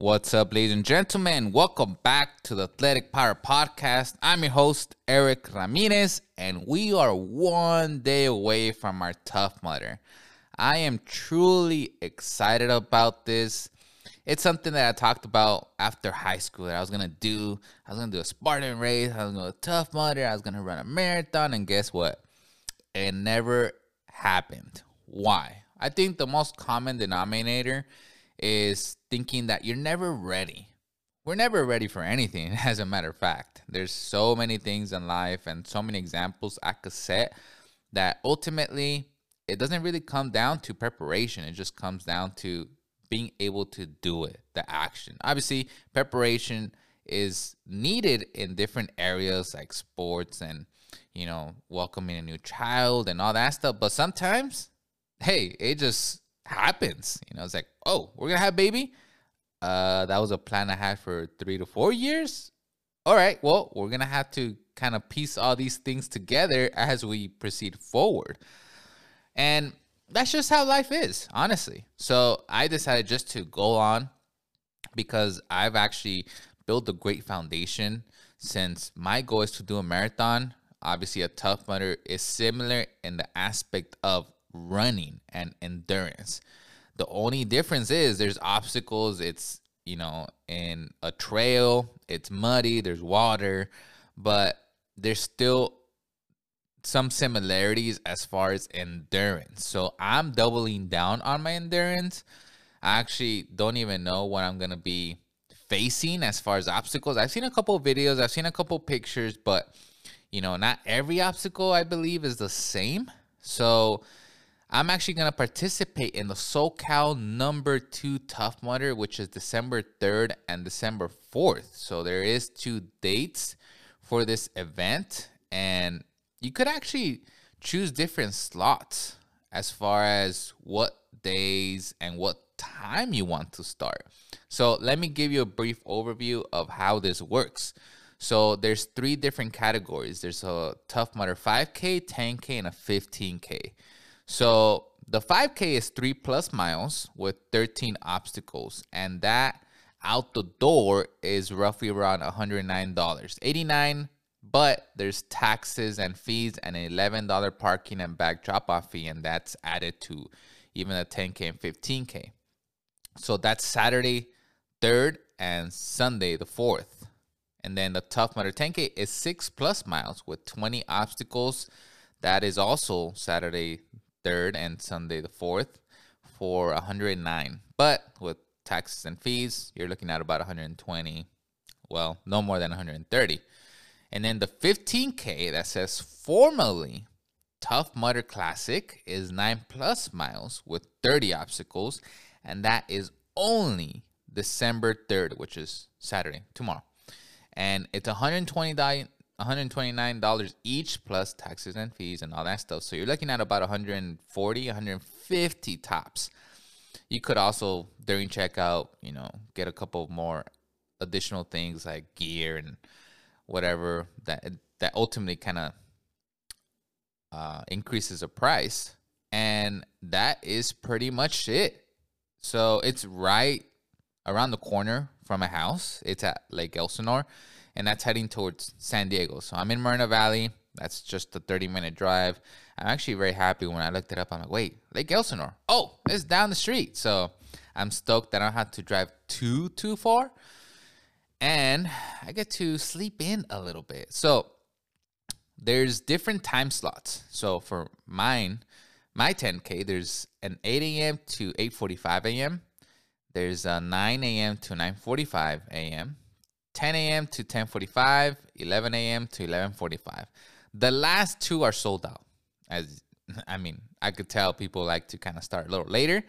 What's up, ladies and gentlemen? Welcome back to the Athletic Power Podcast. I'm your host, Eric Ramirez, and we are one day away from our Tough Mudder. I am truly excited about this. It's something that I talked about after high school that I was gonna do. I was gonna do a Spartan race, I was gonna do a Tough Mudder, I was gonna run a marathon, and guess what? It never happened. Why? I think the most common denominator is thinking that you're never ready. We're never ready for anything, as a matter of fact. There's so many things in life and so many examples I could set that ultimately it doesn't really come down to preparation. It just comes down to being able to do it, the action. Obviously, preparation is needed in different areas like sports and, you know, welcoming a new child and all that stuff. But sometimes, hey, it just happens. You know, it's like, oh, we're gonna have baby. Uh, that was a plan I had for three to four years. All right, well, we're gonna have to kind of piece all these things together as we proceed forward. And that's just how life is, honestly. So I decided just to go on because I've actually built a great foundation since my goal is to do a marathon. Obviously, a tough mudder is similar in the aspect of running and endurance. The only difference is there's obstacles. It's, you know, in a trail, it's muddy, there's water, but there's still some similarities as far as endurance. So I'm doubling down on my endurance. I actually don't even know what I'm going to be facing as far as obstacles. I've seen a couple videos, I've seen a couple pictures, but you know, not every obstacle I believe is the same. So I'm actually going to participate in the SoCal number two Tough Mudder, which is December 3rd and December 4th. So there is two dates for this event, and you could actually choose different slots as far as what days and what time you want to start. So let me give you a brief overview of how this works. So there's three different categories. There's a Tough Mudder 5K, 10K, and a 15K. So the 5K is three plus miles with 13 obstacles, and that out the door is roughly around $109. 89 but there's taxes and fees and an $11 parking and bag drop off fee, and that's added to even a 10K and 15K. So that's Saturday 3rd and Sunday the 4th. And then the Tough Mudder 10K is six plus miles with 20 obstacles. That is also Saturday 3rd and Sunday the 4th for 109. But with taxes and fees, you're looking at about 120. Well, no more than 130. And then the 15K that says formally Tough Mudder Classic is 9 plus miles with 30 obstacles. And that is only December 3rd, which is Saturday, tomorrow. And it's 120 $129 each plus taxes and fees and all that stuff. So you're looking at about 140, 150 tops. You could also during checkout, you know, get a couple more additional things like gear and whatever that that ultimately kind of uh, increases the price. And that is pretty much it. So it's right around the corner from my house. It's at Lake Elsinore and that's heading towards San Diego. So I'm in Moreno Valley. That's just a 30 minute drive. I'm actually very happy when I looked it up. I'm like, wait, Lake Elsinore. Oh, it's down the street. So I'm stoked that I don't have to drive too, too far. And I get to sleep in a little bit. So there's different time slots. So for mine, my 10K, there's an 8 a.m. to 8.45 a.m. There's a 9 a.m. to 9.45 a.m. 10 a.m. to 10:45, 11 a.m. to 11:45. The last two are sold out. As I mean, I could tell people like to kind of start a little later,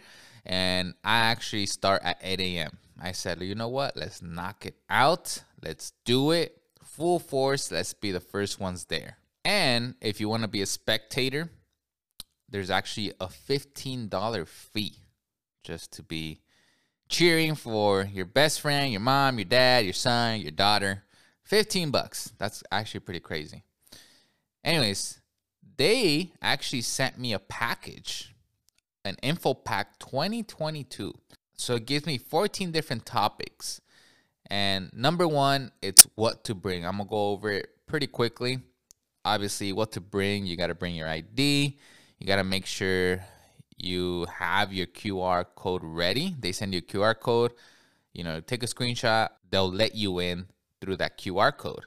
and I actually start at 8 a.m. I said, you know what? Let's knock it out. Let's do it full force. Let's be the first ones there. And if you want to be a spectator, there's actually a $15 fee just to be cheering for your best friend, your mom, your dad, your son, your daughter. 15 bucks. That's actually pretty crazy. Anyways, they actually sent me a package, an info pack 2022. so it gives me 14 different topics. And number one, it's what to bring. I'm gonna go over it pretty quickly. Obviously, what to bring, you gotta bring your ID, you gotta make sure you have your QR code ready. They send you a QR code, you know, take a screenshot, they'll let you in through that QR code.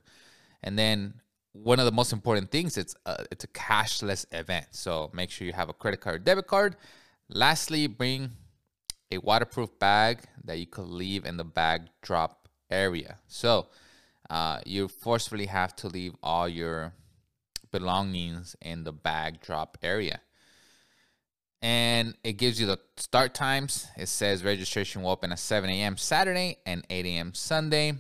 And then one of the most important things it's a, it's a cashless event. So make sure you have a credit card, debit card. Lastly, bring a waterproof bag that you could leave in the bag drop area. So uh, you forcefully have to leave all your belongings in the bag drop area. And it gives you the start times. It says registration will open at 7 a.m. Saturday and 8 a.m. Sunday.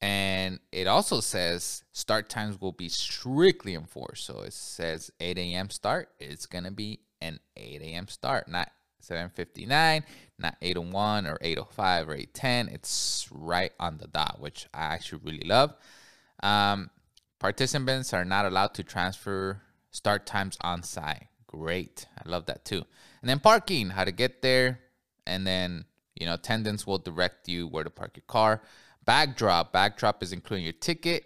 And it also says start times will be strictly enforced. So it says 8 a.m. start. It's going to be an 8 a.m. start, not 7.59, not 8.01 or 8.05 or 8.10. It's right on the dot, which I actually really love. Um, participants are not allowed to transfer start times on site. Great. I love that too. And then parking, how to get there. And then, you know, attendants will direct you where to park your car. Bag drop. Backdrop is including your ticket.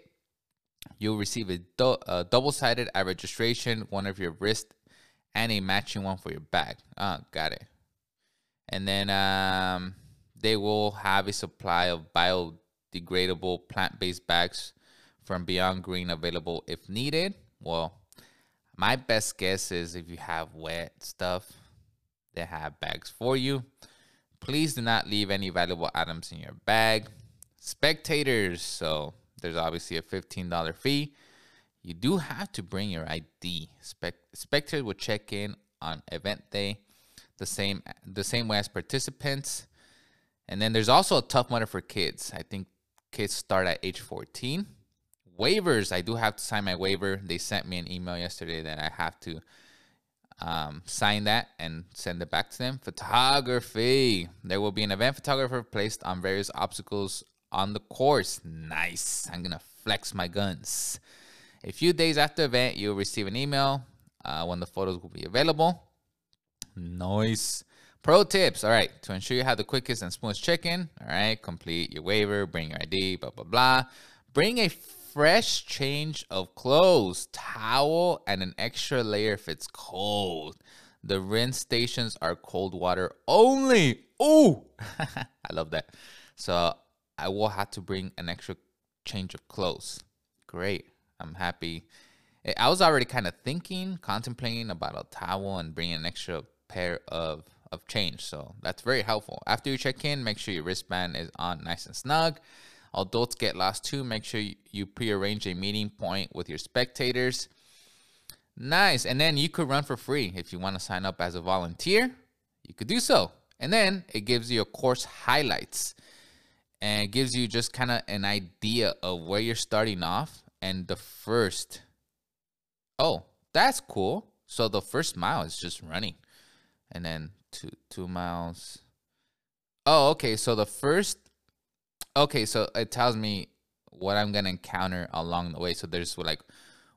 You'll receive a, do- a double-sided at registration, one of your wrist, and a matching one for your bag. Ah, got it. And then um, they will have a supply of biodegradable plant-based bags from Beyond Green available if needed. Well, my best guess is if you have wet stuff, they have bags for you. Please do not leave any valuable items in your bag. Spectators, so there's obviously a $15 fee. You do have to bring your ID. Spect- spectators will check in on event day the same the same way as participants. And then there's also a tough mudder for kids. I think kids start at age 14 waivers, I do have to sign my waiver. They sent me an email yesterday that I have to um, sign that and send it back to them. Photography. There will be an event photographer placed on various obstacles on the course. Nice. I'm going to flex my guns. A few days after event, you'll receive an email uh, when the photos will be available. Nice. Pro tips. All right. To ensure you have the quickest and smoothest check in, all right, complete your waiver, bring your ID, blah, blah, blah. Bring a fresh change of clothes, towel, and an extra layer if it's cold. The rinse stations are cold water only. Oh, I love that. So I will have to bring an extra change of clothes. Great. I'm happy. Eh, I was already kind of thinking, contemplating about a towel and bringing an extra pair of of change. So that's very helpful. After you check in, make sure your wristband is on nice and snug. Adults get lost too. Make sure you prearrange a meeting point with your spectators. Nice. And then you could run for free if you want to sign up as a volunteer. You could do so. And then it gives you a course highlights and it gives you just kind of an idea of where you're starting off and the first. Oh, that's cool. So the first mile is just running, and then two two miles. Oh, okay. So the first okay, so it tells me what I'm gonna encounter along the way. So there's like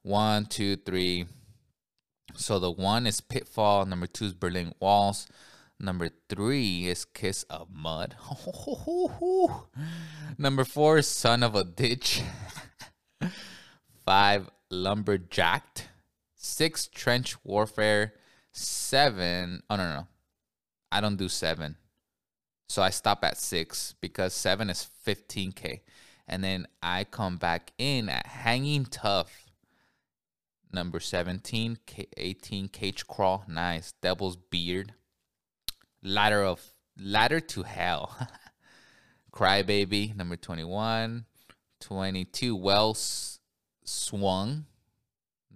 one, two, three. So the one is pitfall. Number two is Berlin walls. Number three is kiss of mud. Number four is son of a ditch. Five lumberjacked. Six trench warfare. Seven. Oh no no, I don't do seven. So I stop at six because seven is 15K. And then I come back in at Hanging Tough. Number 17, K- 18, Cage Crawl. Nice. Devil's Beard. Ladder of Ladder to Hell. Crybaby. Number 21. 22, Wells Swung.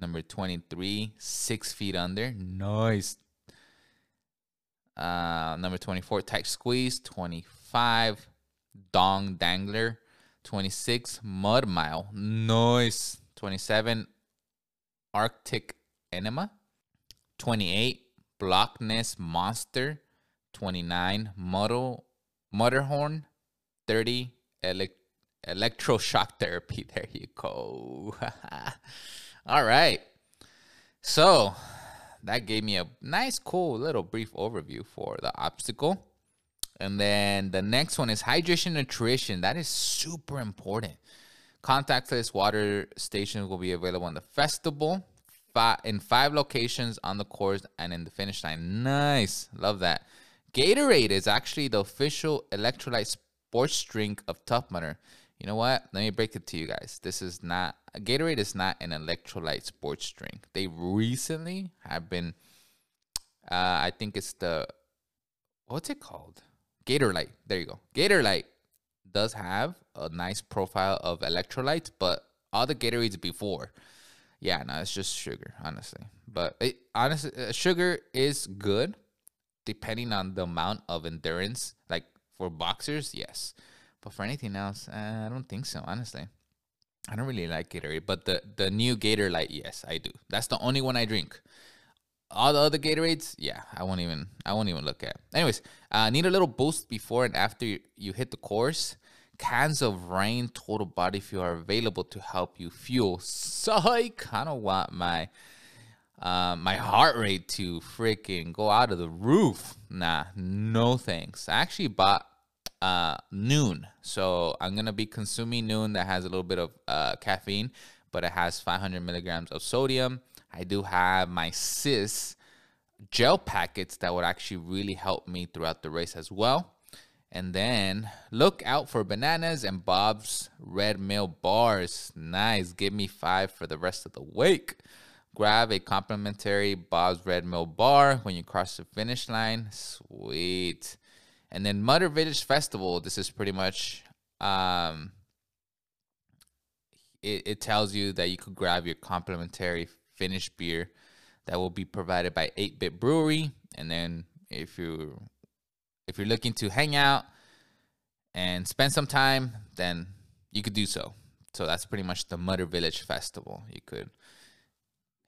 Number 23, Six Feet Under. Nice. Uh, number 24, Tight Squeeze. 25, Dong Dangler. 26, Mud Mile. Noise. 27, Arctic Enema. 28, Blockness Monster. 29, Muddle, Mudderhorn. 30, elect, Electroshock Therapy. There you go. All right. So, that gave me a nice, cool little brief overview for the obstacle. And then the next one is hydration nutrition. That is super important. Contactless water stations will be available in the festival in five locations on the course and in the finish line. Nice. Love that. Gatorade is actually the official electrolyte sports drink of Tough Mudder. You know what? Let me break it to you guys. This is not Gatorade is not an electrolyte sports drink. They recently have been uh I think it's the what's it called? Gatorlyte. There you go. Gatorlyte does have a nice profile of electrolytes, but all the Gatorades before, yeah, no, it's just sugar, honestly. But it, honestly, uh, sugar is good depending on the amount of endurance. Like for boxers, yes, but for anything else, uh, I don't think so. Honestly, I don't really like Gatorade, but the the new Gatorlyte, yes, I do. That's the only one I drink all the other Gatorades, yeah, I won't even I won't even look at. Anyways, uh, need a little boost before and after you, you hit the course. Cans of Reign Total Body Fuel are available to help you fuel. So I kind of want my uh, my heart rate to freaking go out of the roof. Nah, no thanks. I actually bought uh, Nuun, so I'm gonna be consuming Nuun that has a little bit of uh, caffeine, but it has 500 milligrams of sodium I do have my SiS gel packets that would actually really help me throughout the race as well. And then look out for bananas and Bob's Red Mill bars. Nice. Give me five for the rest of the week. Grab a complimentary Bob's Red Mill bar when you cross the finish line. Sweet. And then Mudder Village Festival. This is pretty much um, it, it tells you that you could grab your complimentary finished beer that will be provided by 8-Bit Brewery. And then if you if you're looking to hang out and spend some time, then you could do so. So that's pretty much the Mudder Village Festival. You could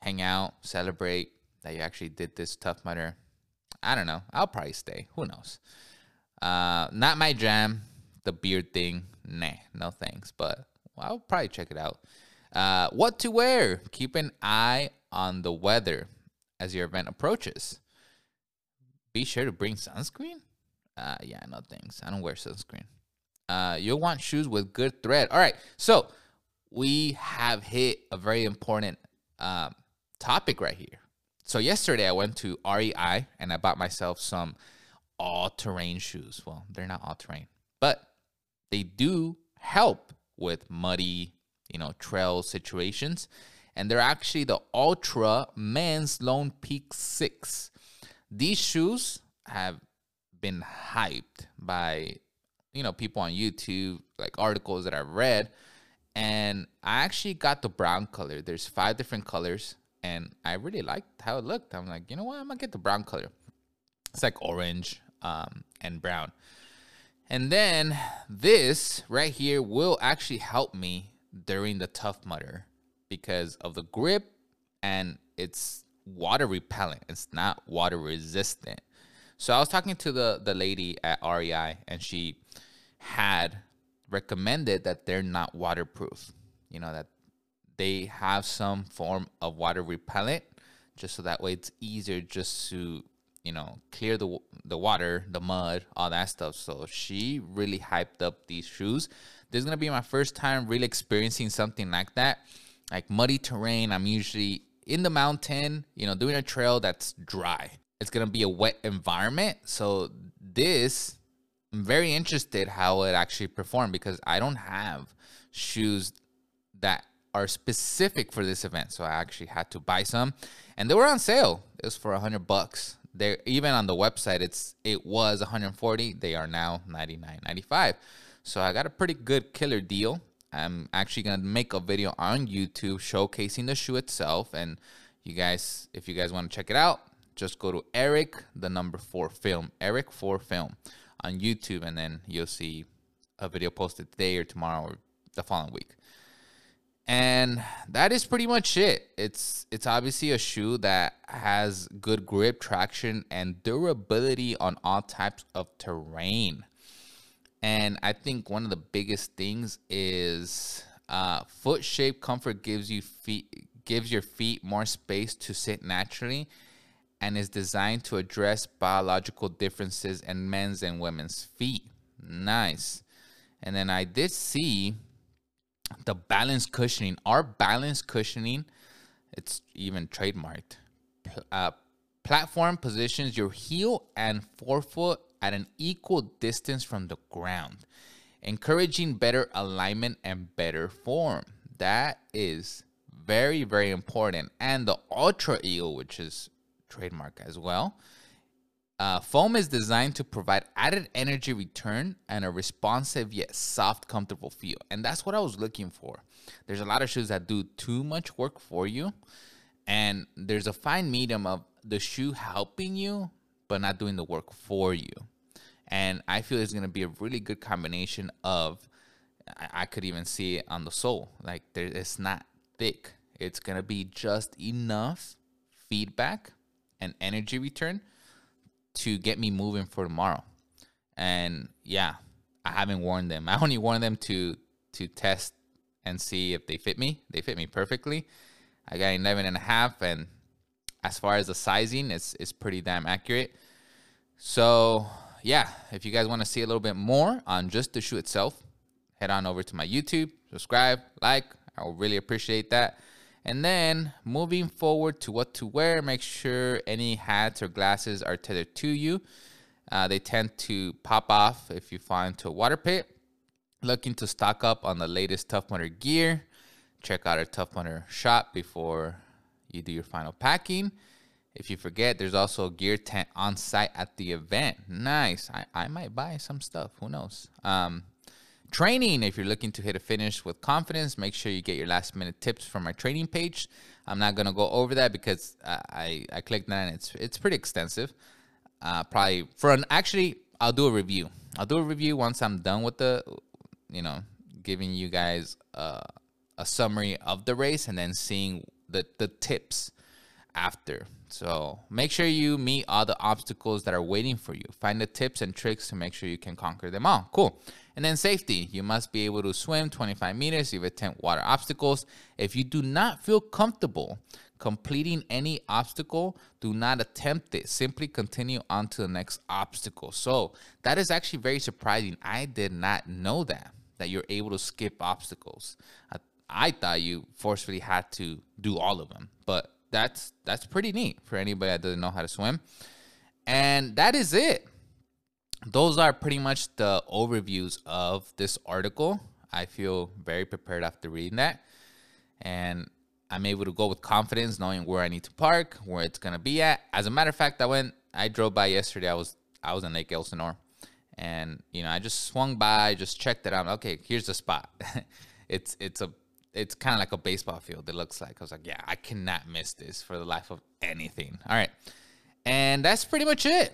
hang out, celebrate that you actually did this Tough Mudder. I don't know. I'll probably stay. Who knows? Uh, not my jam. The beard thing, nah, no thanks. But I'll probably check it out. Uh, what to wear? Keep an eye on the weather as your event approaches. Be sure to bring sunscreen. Uh, yeah, no thanks. I don't wear sunscreen. Uh, you'll want shoes with good thread. All right, so we have hit a very important um, topic right here. So yesterday I went to REI and I bought myself some all-terrain shoes. Well, they're not all-terrain, but they do help with muddy you know, trail situations. And they're actually the Altra Men's Lone Peak 6. These shoes have been hyped by, you know, people on YouTube, like articles that I've read. And I actually got the brown color. There's five different colors. And I really liked how it looked. I'm like, you know what? I'm going to get the brown color. It's like orange um, and brown. And then this right here will actually help me during the Tough Mudder because of the grip and it's water repellent. It's not water resistant. So I was talking to the the lady at REI and she had recommended that they're not waterproof. You know that they have some form of water repellent just so that way it's easier just to you know clear the the water, the mud, all that stuff. So she really hyped up these shoes this is gonna be my first time really experiencing something like that, like muddy terrain. I'm usually in the mountain, you know, doing a trail that's dry. It's gonna be a wet environment. So this, I'm very interested how it actually performed because I don't have shoes that are specific for this event. So I actually had to buy some, and they were on sale. It was for a hundred bucks. They even on the website, it's it was 140. They are now 99.95. So I got a pretty good killer deal. I'm actually gonna make a video on YouTube showcasing the shoe itself, and you guys, if you guys want to check it out, just go to Eric the number four film, Eric four film, on YouTube, and then you'll see a video posted today or tomorrow or the following week. And that is pretty much it. It's it's obviously a shoe that has good grip, traction, and durability on all types of terrain. And I think one of the biggest things is uh, foot shape comfort gives you feet gives your feet more space to sit naturally and is designed to address biological differences in men's and women's feet. Nice. And then I did see the balance cushioning. Our balance cushioning, it's even trademarked. Uh, platform positions your heel and forefoot at an equal distance from the ground, encouraging better alignment and better form. That is very, very important. And the Altra Eel, which is trademark as well. Uh, foam is designed to provide added energy return and a responsive yet soft, comfortable feel. And that's what I was looking for. There's a lot of shoes that do too much work for you. And there's a fine medium of the shoe helping you, but not doing the work for you. And I feel it's going to be a really good combination of, I, I could even see it on the sole. Like there, it's not thick. It's going to be just enough feedback and energy return to get me moving for tomorrow. And yeah, I haven't worn them. I only worn them to to test and see if they fit me. They fit me perfectly. I got 11 and a half and as far as the sizing, it's it's pretty damn accurate. So, yeah, if you guys want to see a little bit more on just the shoe itself, head on over to my YouTube, subscribe, like. I will really appreciate that. And then moving forward to what to wear, make sure any hats or glasses are tethered to you. Uh, they tend to pop off if you fall into a water pit. Looking to stock up on the latest Tough Mudder gear. Check out our Tough Mudder shop before you do your final packing. If you forget, there's also a gear tent on site at the event. Nice. I, I might buy some stuff. Who knows? Um, Training, if you're looking to hit a finish with confidence, make sure you get your last minute tips from my training page. I'm not gonna go over that because I I clicked that and it's it's pretty extensive. Uh, probably for an actually I'll do a review. I'll do a review once I'm done with the you know giving you guys uh, a summary of the race and then seeing the the tips after. So make sure you meet all the obstacles that are waiting for you. Find the tips and tricks to make sure you can conquer them all. Cool. And then safety. You must be able to swim 25 meters if you attempt water obstacles. If you do not feel comfortable completing any obstacle, do not attempt it. Simply continue on to the next obstacle. So that is actually very surprising. I did not know that, that you're able to skip obstacles. I, I thought you forcefully had to do all of them, but that's that's pretty neat for anybody that doesn't know how to swim. And that is it those are pretty much the overviews of this article. I feel very prepared after reading that. And I'm able to go with confidence knowing where I need to park, where it's gonna be at. As a matter of fact, I went I drove by yesterday. I was I was in Lake Elsinore. And you know, I just swung by, just checked it out. Okay, here's the spot. it's it's a it's kind of like a baseball field, it looks like. I was like, yeah, I cannot miss this for the life of anything. All right. And that's pretty much it.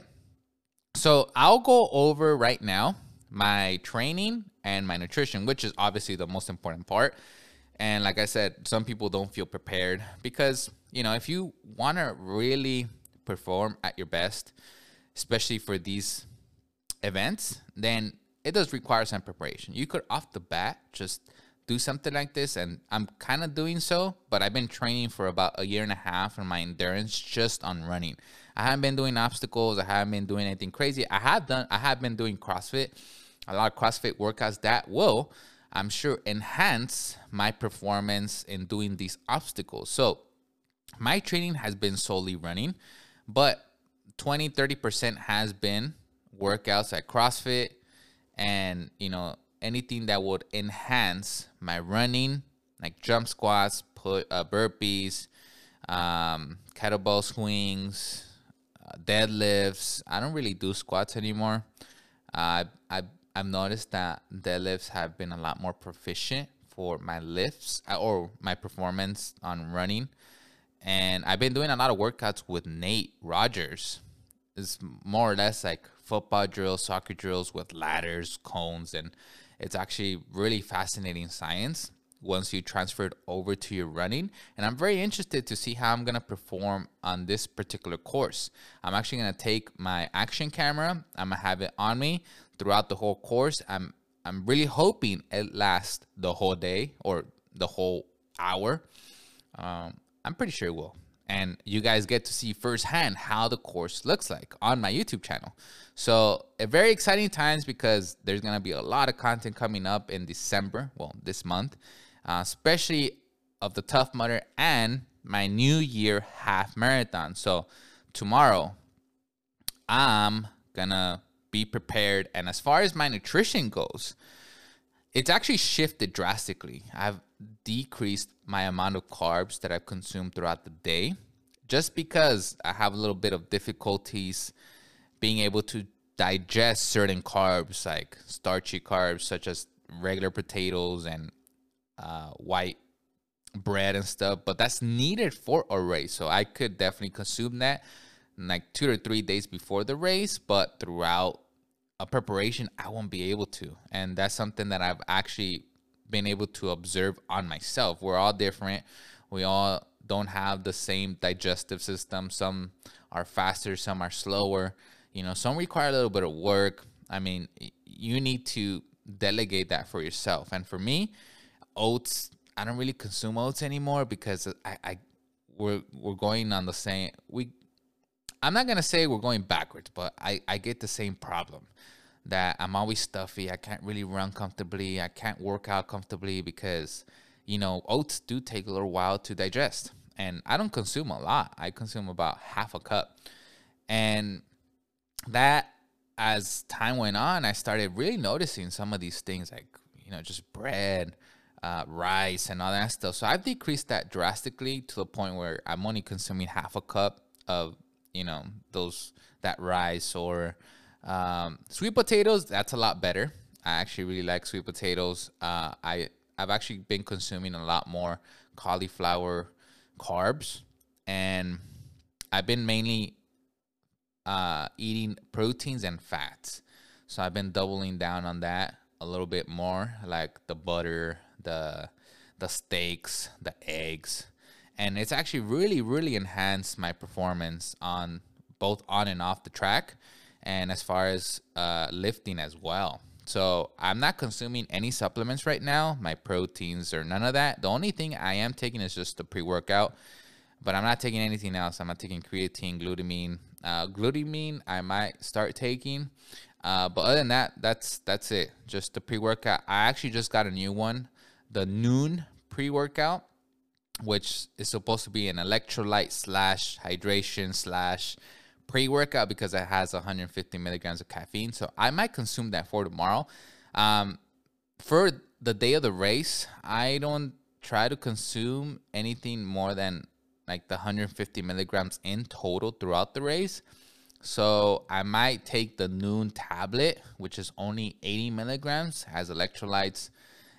So I'll go over right now my training and my nutrition, which is obviously the most important part. And like I said, some people don't feel prepared because, you know, if you want to really perform at your best, especially for these events, then it does require some preparation. You could off the bat just do something like this, and I'm kind of doing so, but I've been training for about a year and a half on my endurance just on running. I haven't been doing obstacles. I haven't been doing anything crazy. I have done. I have been doing CrossFit, a lot of CrossFit workouts that will, I'm sure, enhance my performance in doing these obstacles. So my training has been solely running, but 20, 30% has been workouts at CrossFit and, you know, anything that would enhance my running, like jump squats, put uh, burpees, um, kettlebell swings, deadlifts. I don't really do squats anymore. Uh, I I've noticed that deadlifts have been a lot more proficient for my lifts uh, or my performance on running. And I've been doing a lot of workouts with Nate Rogers. It's more or less like football drills, soccer drills with ladders, cones, and it's actually really fascinating science once you transfer it over to your running. And I'm very interested to see how I'm to perform on this particular course. I'm actually to take my action camera. I'm to have it on me throughout the whole course. I'm I'm really hoping it lasts the whole day or the whole hour. Um, I'm pretty sure it will. And you guys get to see firsthand how the course looks like on my YouTube channel. So, very exciting times because there's gonna be a lot of content coming up in December, well, this month, uh, especially of the Tough Mudder and my New Year half marathon. So, tomorrow, I'm gonna be prepared. And as far as my nutrition goes, it's actually shifted drastically. I've decreased my amount of carbs that I've consumed throughout the day just because I have a little bit of difficulties being able to digest certain carbs like starchy carbs such as regular potatoes and uh, white bread and stuff but that's needed for a race. So i could definitely consume that like two or three days before the race but throughout a preparation i won't be able to. And that's something that i've actually been able to observe on myself. We're all different. We all don't have the same digestive system. Some are faster, some are slower. You know, some require a little bit of work. I mean, you need to delegate that for yourself. And for me, oats, I don't really consume oats anymore because I, I we're we're going on the same we I'm not gonna say we're going backwards, but I, I get the same problem that I'm always stuffy. I can't really run comfortably. I can't work out comfortably because, you know, oats do take a little while to digest. And I don't consume a lot. I consume about half a cup. And that, as time went on, I started really noticing some of these things like, you know, just bread, uh, rice, and all that stuff. So I've decreased that drastically to the point where I'm only consuming half a cup of, you know, those, that rice or, um, sweet potatoes, that's a lot better. I actually really like sweet potatoes. Uh, I I've actually been consuming a lot more cauliflower carbs, and I've been mainly uh, eating proteins and fats. So I've been doubling down on that a little bit more, like the butter, the the steaks, the eggs, and it's actually really really enhanced my performance on both on and off the track and as far as uh, lifting as well. So I'm not consuming any supplements right now, my proteins or none of that. The only thing I am taking is just the pre-workout, but I'm not taking anything else. I'm not taking creatine, glutamine. Uh, glutamine I might start taking, uh, but other than that, that's that's it. Just the pre-workout. I actually just got a new one, the Nuun pre-workout, which is supposed to be an electrolyte slash hydration slash pre workout because it has 150 milligrams of caffeine. So I might consume that for tomorrow. Um, for the day of the race, I don't try to consume anything more than like the 150 milligrams in total throughout the race. So I might take the Nuun tablet, which is only 80 milligrams, has electrolytes,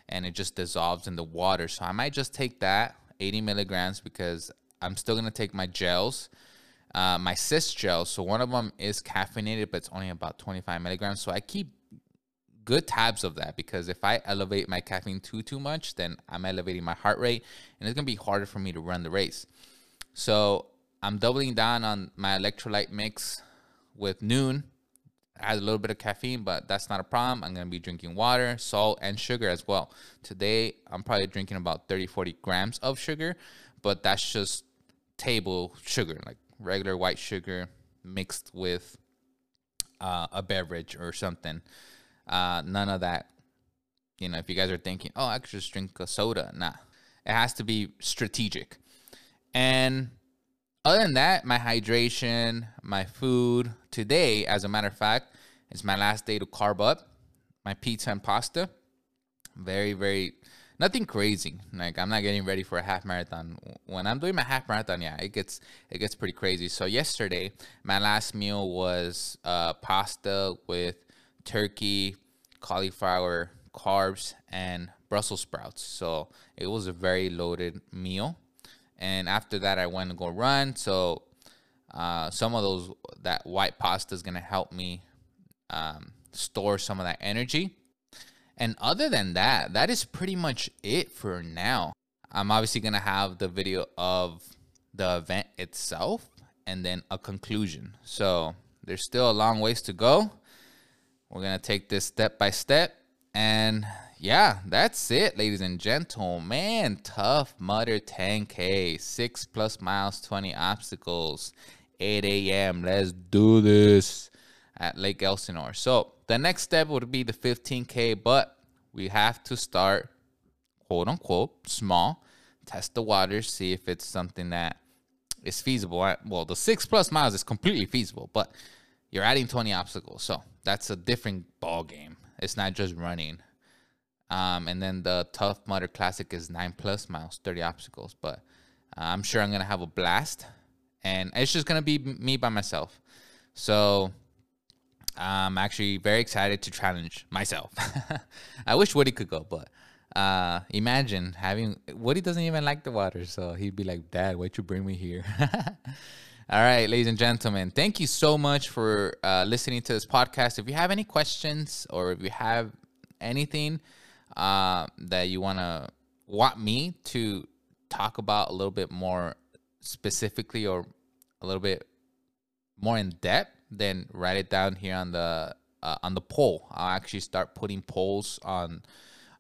and it just dissolves in the water. So I might just take that 80 milligrams because I'm still gonna take my gels uh, my SiS gel. So one of them is caffeinated, but it's only about 25 milligrams. So I keep good tabs of that because if I elevate my caffeine too too much, then I'm elevating my heart rate, and it's gonna be harder for me to run the race. So I'm doubling down on my electrolyte mix with Nuun. Has a little bit of caffeine, but that's not a problem. I'm gonna be drinking water, salt, and sugar as well. Today I'm probably drinking about 30, 40 grams of sugar, but that's just table sugar, like regular white sugar mixed with uh, a beverage or something. Uh, none of that. You know, if you guys are thinking, oh, I could just drink a soda, nah. It has to be strategic. And other than that, my hydration, my food today, as a matter of fact, is my last day to carb up my pizza and pasta. Very, very nothing crazy. Like I'm not getting ready for a half marathon. When I'm doing my half marathon, yeah, it gets it gets pretty crazy. So yesterday, my last meal was uh, pasta with turkey, cauliflower, carbs, and Brussels sprouts. So it was a very loaded meal. And after that, I went to go run. So uh, some of those that white pasta is gonna help me um, store some of that energy. And other than that, that is pretty much it for now. I'm obviously going to have the video of the event itself and then a conclusion. So there's still a long ways to go. We're going to take this step by step. And yeah, that's it, ladies and gentlemen. Tough Mudder 10K, six plus miles, 20 obstacles, 8 a.m. Let's do this at Lake Elsinore. So the next step would be the 15K, but we have to start, quote unquote, small, test the waters, see if it's something that is feasible. Well, the six plus miles is completely feasible, but you're adding 20 obstacles. So that's a different ball game. It's not just running. Um, and then the Tough Mudder Classic is nine plus miles, 30 obstacles. But uh, I'm sure I'm going to have a blast. And it's just going to be me by myself. So I'm actually very excited to challenge myself. I wish Woody could go, but uh, imagine having Woody doesn't even like the water. So he'd be like, Dad, why'd you bring me here? All right, ladies and gentlemen, thank you so much for uh, listening to this podcast. If you have any questions or if you have anything uh, that you want to want me to talk about a little bit more specifically or a little bit more in depth, then write it down here on the uh, on the poll. I'll actually start putting polls on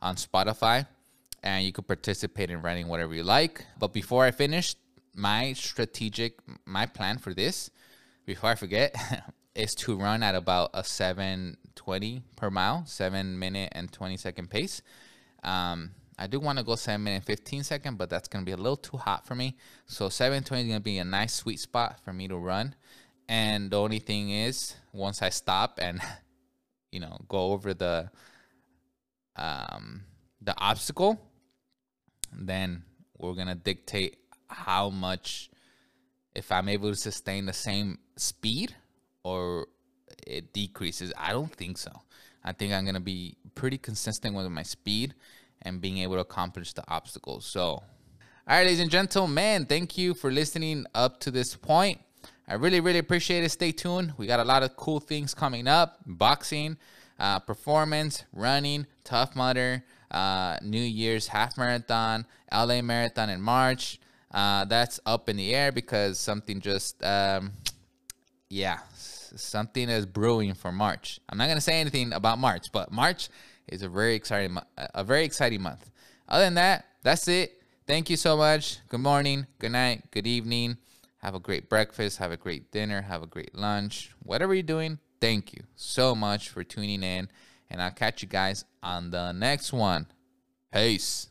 on Spotify, and you could participate in writing whatever you like. But before I finish, my strategic my plan for this before i forget is to run at about a 720 per mile 7 minute and 20 second pace um, i do want to go 7 minute 15 second but that's to be a little too hot for me so 720 is going to be a nice sweet spot for me to run and the only thing is once i stop and you know go over the um the obstacle then we're to dictate how much if I'm able to sustain the same speed or it decreases. I don't think so. I think I'm to be pretty consistent with my speed and being able to accomplish the obstacles. So, all right, ladies and gentlemen, thank you for listening up to this point. I really, really appreciate it. Stay tuned. We got a lot of cool things coming up boxing, uh, performance, running, Tough Mudder, uh, New Year's half marathon, LA marathon in March. Uh, that's up in the air because something just, um, yeah, something is brewing for March. I'm not gonna say anything about March, but March is a very exciting, a very exciting month. Other than that, that's it. Thank you so much. Good morning, good night, good evening. Have a great breakfast. Have a great dinner. Have a great lunch. Whatever you're doing, thank you so much for tuning in. And I'll catch you guys on the next one. Peace.